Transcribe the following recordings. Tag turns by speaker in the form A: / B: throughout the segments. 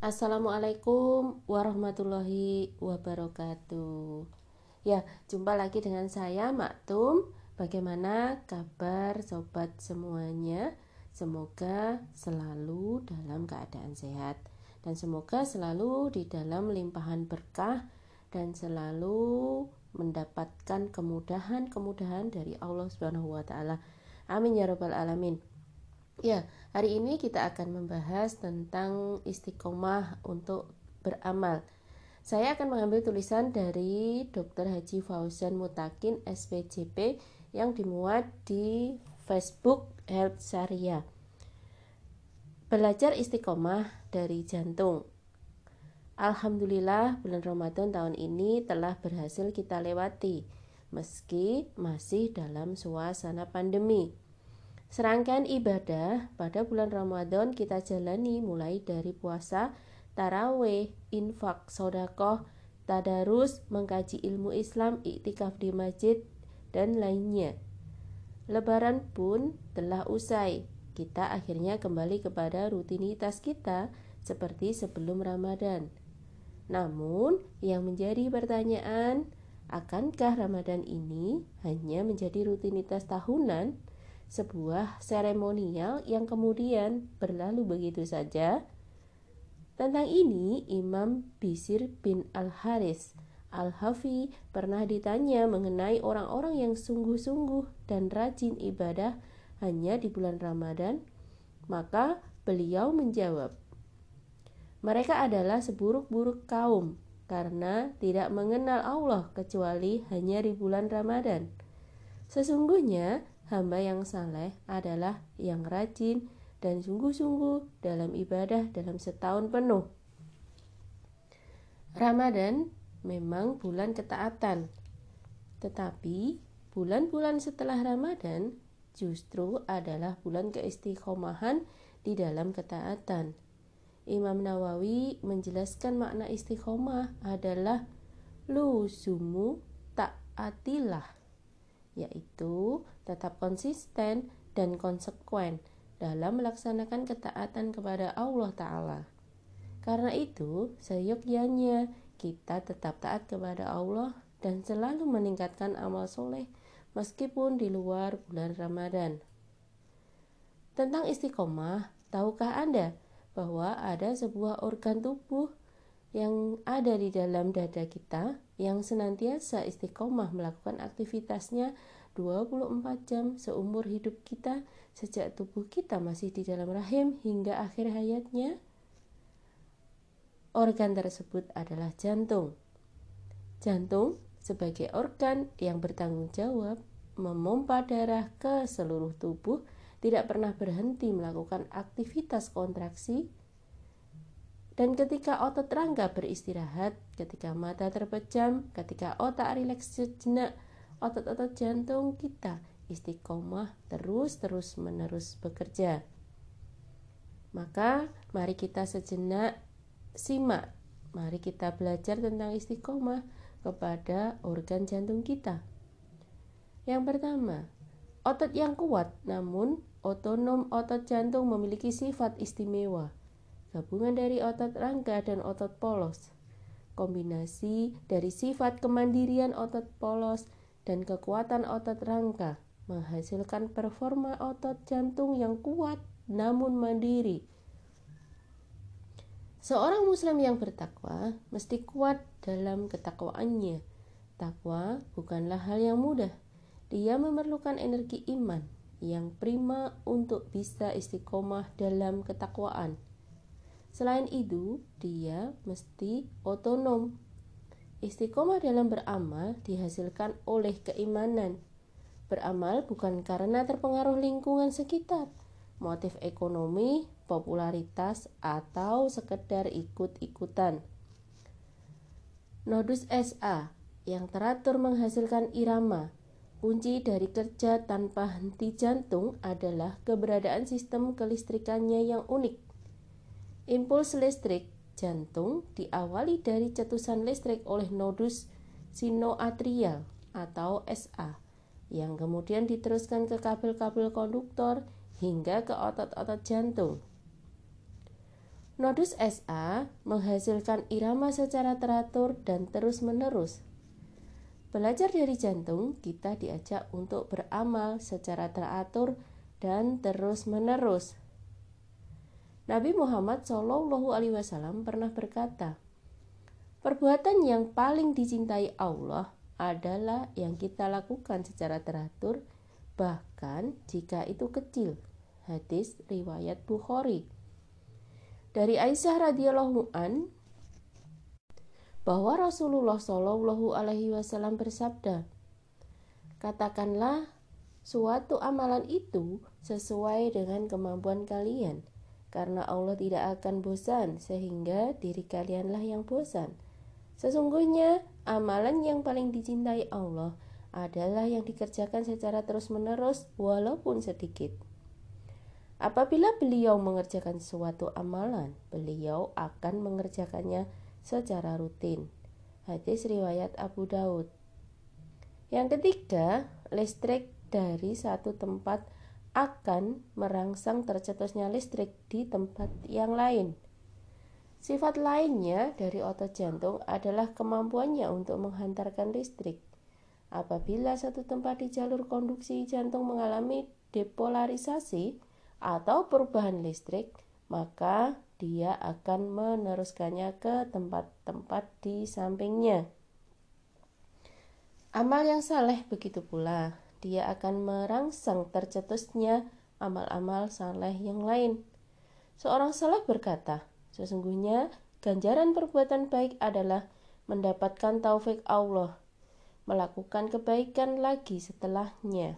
A: Assalamualaikum warahmatullahi wabarakatuh. Ya, jumpa lagi dengan saya Maktum. Bagaimana kabar sobat semuanya? Semoga selalu dalam keadaan sehat dan semoga selalu di dalam limpahan berkah dan selalu mendapatkan kemudahan-kemudahan dari Allah Subhanahu wa taala. Amin ya rabbal alamin. Ya, hari ini kita akan membahas tentang istiqomah untuk beramal. Saya akan mengambil tulisan dari Dr. Haji Fauzan Mutakin SPJP yang dimuat di Facebook Health Syariah. Belajar istiqomah dari jantung. Alhamdulillah bulan Ramadan tahun ini telah berhasil kita lewati meski masih dalam suasana pandemi. Serangkaian ibadah pada bulan Ramadan kita jalani mulai dari puasa, taraweh, infak, sodakoh, tadarus, mengkaji ilmu Islam, iktikaf di masjid, dan lainnya. Lebaran pun telah usai. Kita akhirnya kembali kepada rutinitas kita seperti sebelum Ramadan. Namun, yang menjadi pertanyaan, akankah Ramadan ini hanya menjadi rutinitas tahunan? Sebuah seremonial yang kemudian berlalu begitu saja. Tentang ini, Imam Bisir bin Al-Haris Al-Hafi pernah ditanya mengenai orang-orang yang sungguh-sungguh dan rajin ibadah hanya di bulan Ramadan. Maka beliau menjawab, "Mereka adalah seburuk-buruk kaum karena tidak mengenal Allah kecuali hanya di bulan Ramadan." Sesungguhnya hamba yang saleh adalah yang rajin dan sungguh-sungguh dalam ibadah dalam setahun penuh. Ramadan memang bulan ketaatan, tetapi bulan-bulan setelah Ramadan justru adalah bulan keistiqomahan di dalam ketaatan. Imam Nawawi menjelaskan makna istiqomah adalah luzumu ta'atilah yaitu tetap konsisten dan konsekuen dalam melaksanakan ketaatan kepada Allah Ta'ala. Karena itu, seyogyanya kita tetap taat kepada Allah dan selalu meningkatkan amal soleh meskipun di luar bulan Ramadan. Tentang istiqomah, tahukah Anda bahwa ada sebuah organ tubuh yang ada di dalam dada kita yang senantiasa istiqomah melakukan aktivitasnya 24 jam seumur hidup kita sejak tubuh kita masih di dalam rahim hingga akhir hayatnya. Organ tersebut adalah jantung. Jantung sebagai organ yang bertanggung jawab memompa darah ke seluruh tubuh tidak pernah berhenti melakukan aktivitas kontraksi dan ketika otot rangka beristirahat, ketika mata terpejam, ketika otak rileks sejenak, otot-otot jantung kita istiqomah terus-terus menerus bekerja. Maka mari kita sejenak simak, mari kita belajar tentang istiqomah kepada organ jantung kita. Yang pertama, otot yang kuat namun otonom otot jantung memiliki sifat istimewa gabungan dari otot rangka dan otot polos. Kombinasi dari sifat kemandirian otot polos dan kekuatan otot rangka menghasilkan performa otot jantung yang kuat namun mandiri. Seorang muslim yang bertakwa mesti kuat dalam ketakwaannya. Takwa bukanlah hal yang mudah. Dia memerlukan energi iman yang prima untuk bisa istiqomah dalam ketakwaan. Selain itu, dia mesti otonom. Istiqomah dalam beramal dihasilkan oleh keimanan. Beramal bukan karena terpengaruh lingkungan sekitar, motif ekonomi, popularitas, atau sekedar ikut-ikutan. Nodus SA yang teratur menghasilkan irama. Kunci dari kerja tanpa henti jantung adalah keberadaan sistem kelistrikannya yang unik. Impuls listrik jantung diawali dari cetusan listrik oleh nodus sinoatrial atau SA yang kemudian diteruskan ke kabel-kabel konduktor hingga ke otot-otot jantung. Nodus SA menghasilkan irama secara teratur dan terus-menerus. Belajar dari jantung, kita diajak untuk beramal secara teratur dan terus-menerus. Nabi Muhammad Shallallahu Alaihi Wasallam pernah berkata, perbuatan yang paling dicintai Allah adalah yang kita lakukan secara teratur, bahkan jika itu kecil. Hadis riwayat Bukhari dari Aisyah radhiyallahu an bahwa Rasulullah Shallallahu alaihi wasallam bersabda, "Katakanlah suatu amalan itu sesuai dengan kemampuan kalian, karena Allah tidak akan bosan sehingga diri kalianlah yang bosan." Sesungguhnya amalan yang paling dicintai Allah adalah yang dikerjakan secara terus-menerus walaupun sedikit. Apabila beliau mengerjakan suatu amalan, beliau akan mengerjakannya secara rutin. Hadis riwayat Abu Daud. Yang ketiga, listrik dari satu tempat akan merangsang tercetusnya listrik di tempat yang lain. Sifat lainnya dari otot jantung adalah kemampuannya untuk menghantarkan listrik. Apabila satu tempat di jalur konduksi jantung mengalami depolarisasi, atau perubahan listrik, maka dia akan meneruskannya ke tempat-tempat di sampingnya. Amal yang saleh begitu pula, dia akan merangsang tercetusnya amal-amal saleh yang lain. Seorang saleh berkata, sesungguhnya ganjaran perbuatan baik adalah mendapatkan taufik Allah, melakukan kebaikan lagi setelahnya.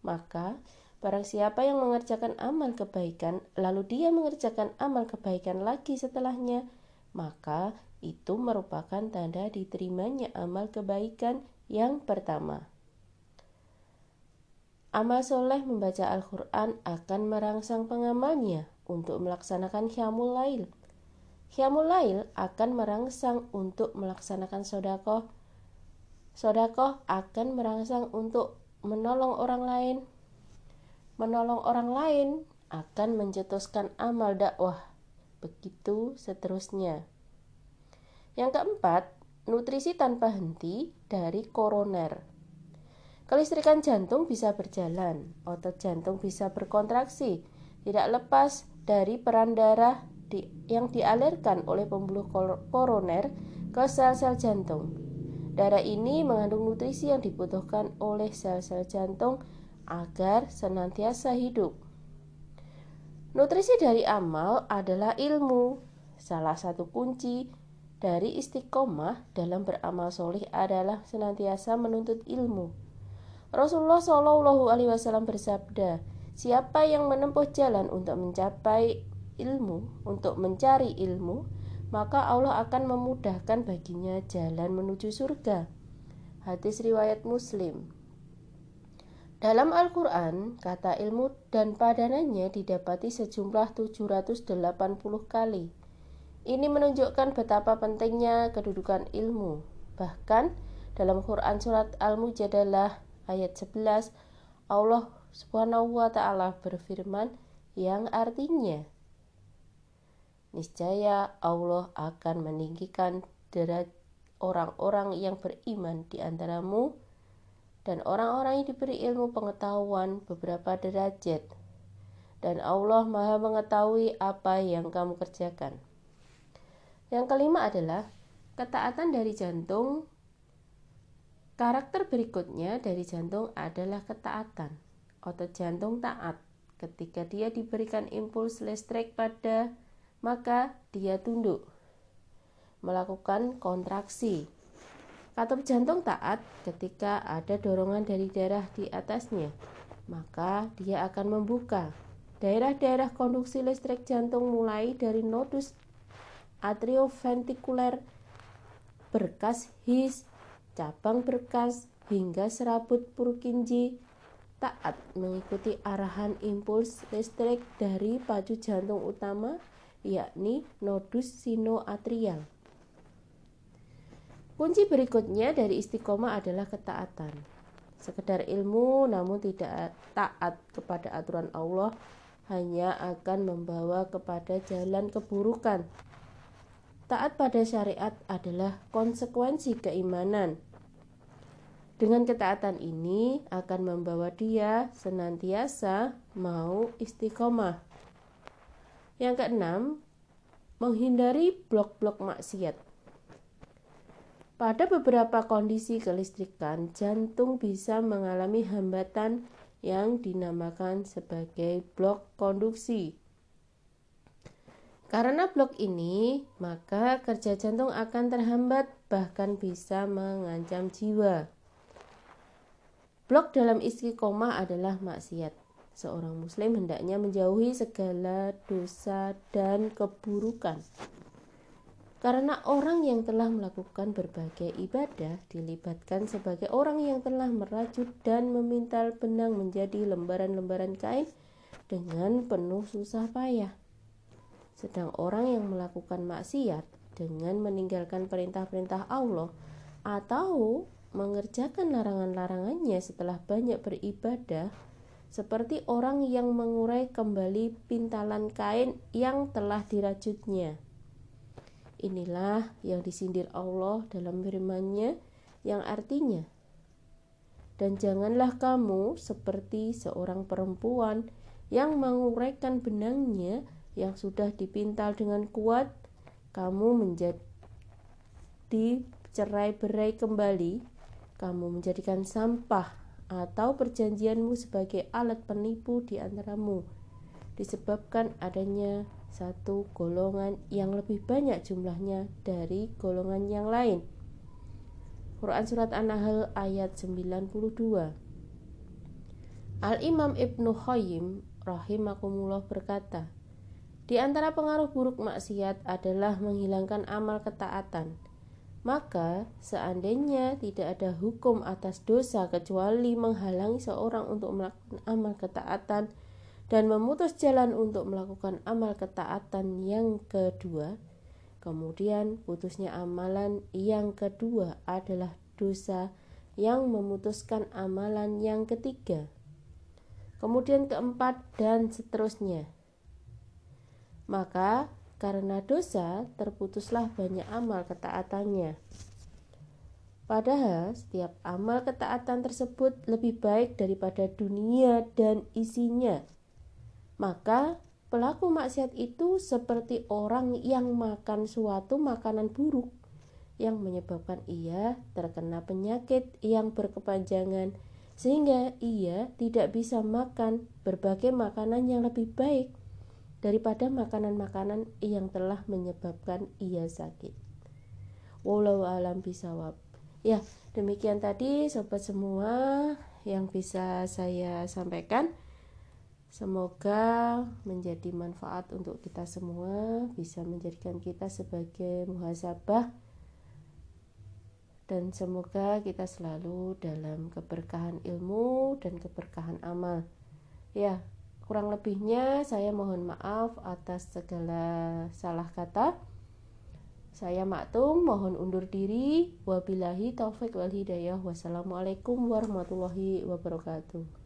A: Maka Barang siapa yang mengerjakan amal kebaikan, lalu dia mengerjakan amal kebaikan lagi setelahnya, maka itu merupakan tanda diterimanya amal kebaikan yang pertama. Amal soleh membaca Al-Quran akan merangsang pengamalnya untuk melaksanakan Hyamul Lail. Hyamul Lail akan merangsang untuk melaksanakan sodakoh. Sodakoh akan merangsang untuk menolong orang lain, menolong orang lain akan mencetuskan amal dakwah. Begitu seterusnya. Yang keempat, nutrisi tanpa henti dari koroner. Kelistrikan jantung bisa berjalan, otot jantung bisa berkontraksi, tidak lepas dari peran darah di, yang dialirkan oleh pembuluh koroner ke sel-sel jantung. Darah ini mengandung nutrisi yang dibutuhkan oleh sel-sel jantung agar senantiasa hidup. Nutrisi dari amal adalah ilmu. Salah satu kunci dari istiqomah dalam beramal solih adalah senantiasa menuntut ilmu. Rasulullah Shallallahu Alaihi Wasallam bersabda, siapa yang menempuh jalan untuk mencapai ilmu, untuk mencari ilmu, maka Allah akan memudahkan baginya jalan menuju surga. Hadis riwayat Muslim. Dalam Al-Quran, kata ilmu dan padanannya didapati sejumlah 780 kali. Ini menunjukkan betapa pentingnya kedudukan ilmu. Bahkan dalam Quran surat Al-Mujadalah ayat 11, Allah Subhanahu wa taala berfirman yang artinya niscaya Allah akan meninggikan derajat orang-orang yang beriman di antaramu dan orang-orang yang diberi ilmu pengetahuan beberapa derajat dan Allah Maha mengetahui apa yang kamu kerjakan. Yang kelima adalah ketaatan dari jantung. Karakter berikutnya dari jantung adalah ketaatan. Otot jantung taat. Ketika dia diberikan impuls listrik pada maka dia tunduk. Melakukan kontraksi. Katup jantung taat ketika ada dorongan dari darah di atasnya, maka dia akan membuka. Daerah-daerah konduksi listrik jantung mulai dari nodus atrioventikuler, berkas his, cabang berkas, hingga serabut Purkinje taat mengikuti arahan impuls listrik dari pacu jantung utama yakni nodus sinoatrial. Kunci berikutnya dari istiqomah adalah ketaatan. Sekedar ilmu namun tidak taat kepada aturan Allah hanya akan membawa kepada jalan keburukan. Taat pada syariat adalah konsekuensi keimanan. Dengan ketaatan ini akan membawa dia senantiasa mau istiqomah. Yang keenam, menghindari blok-blok maksiat. Pada beberapa kondisi kelistrikan, jantung bisa mengalami hambatan yang dinamakan sebagai blok konduksi. Karena blok ini, maka kerja jantung akan terhambat, bahkan bisa mengancam jiwa. Blok dalam istiqomah adalah maksiat. Seorang muslim hendaknya menjauhi segala dosa dan keburukan. Karena orang yang telah melakukan berbagai ibadah dilibatkan sebagai orang yang telah merajut dan memintal benang menjadi lembaran-lembaran kain dengan penuh susah payah. Sedang orang yang melakukan maksiat dengan meninggalkan perintah-perintah Allah atau mengerjakan larangan-larangannya setelah banyak beribadah, seperti orang yang mengurai kembali pintalan kain yang telah dirajutnya. Inilah yang disindir Allah dalam firman-Nya yang artinya dan janganlah kamu seperti seorang perempuan yang menguraikan benangnya yang sudah dipintal dengan kuat, kamu menjadi cerai-berai kembali kamu menjadikan sampah atau perjanjianmu sebagai alat penipu di antaramu disebabkan adanya satu golongan yang lebih banyak jumlahnya dari golongan yang lain. Quran Surat An-Nahl ayat 92 Al-Imam Ibnu Khayyim rahimakumullah berkata, di antara pengaruh buruk maksiat adalah menghilangkan amal ketaatan maka seandainya tidak ada hukum atas dosa kecuali menghalangi seorang untuk melakukan amal ketaatan dan memutus jalan untuk melakukan amal ketaatan yang kedua, kemudian putusnya amalan yang kedua adalah dosa yang memutuskan amalan yang ketiga. Kemudian keempat dan seterusnya. Maka karena dosa, terputuslah banyak amal ketaatannya. Padahal setiap amal ketaatan tersebut lebih baik daripada dunia dan isinya. Maka pelaku maksiat itu seperti orang yang makan suatu makanan buruk yang menyebabkan ia terkena penyakit yang berkepanjangan sehingga ia tidak bisa makan berbagai makanan yang lebih baik daripada makanan-makanan yang telah menyebabkan ia sakit. Walau alam bisawab. Ya, demikian tadi sobat semua yang bisa saya sampaikan. Semoga menjadi manfaat untuk kita semua, bisa menjadikan kita sebagai muhasabah dan semoga kita selalu dalam keberkahan ilmu dan keberkahan amal. Ya, Kurang lebihnya saya mohon maaf atas segala salah kata. Saya Maktum mohon undur diri. Wabillahi taufik wal hidayah. Wassalamualaikum warahmatullahi wabarakatuh.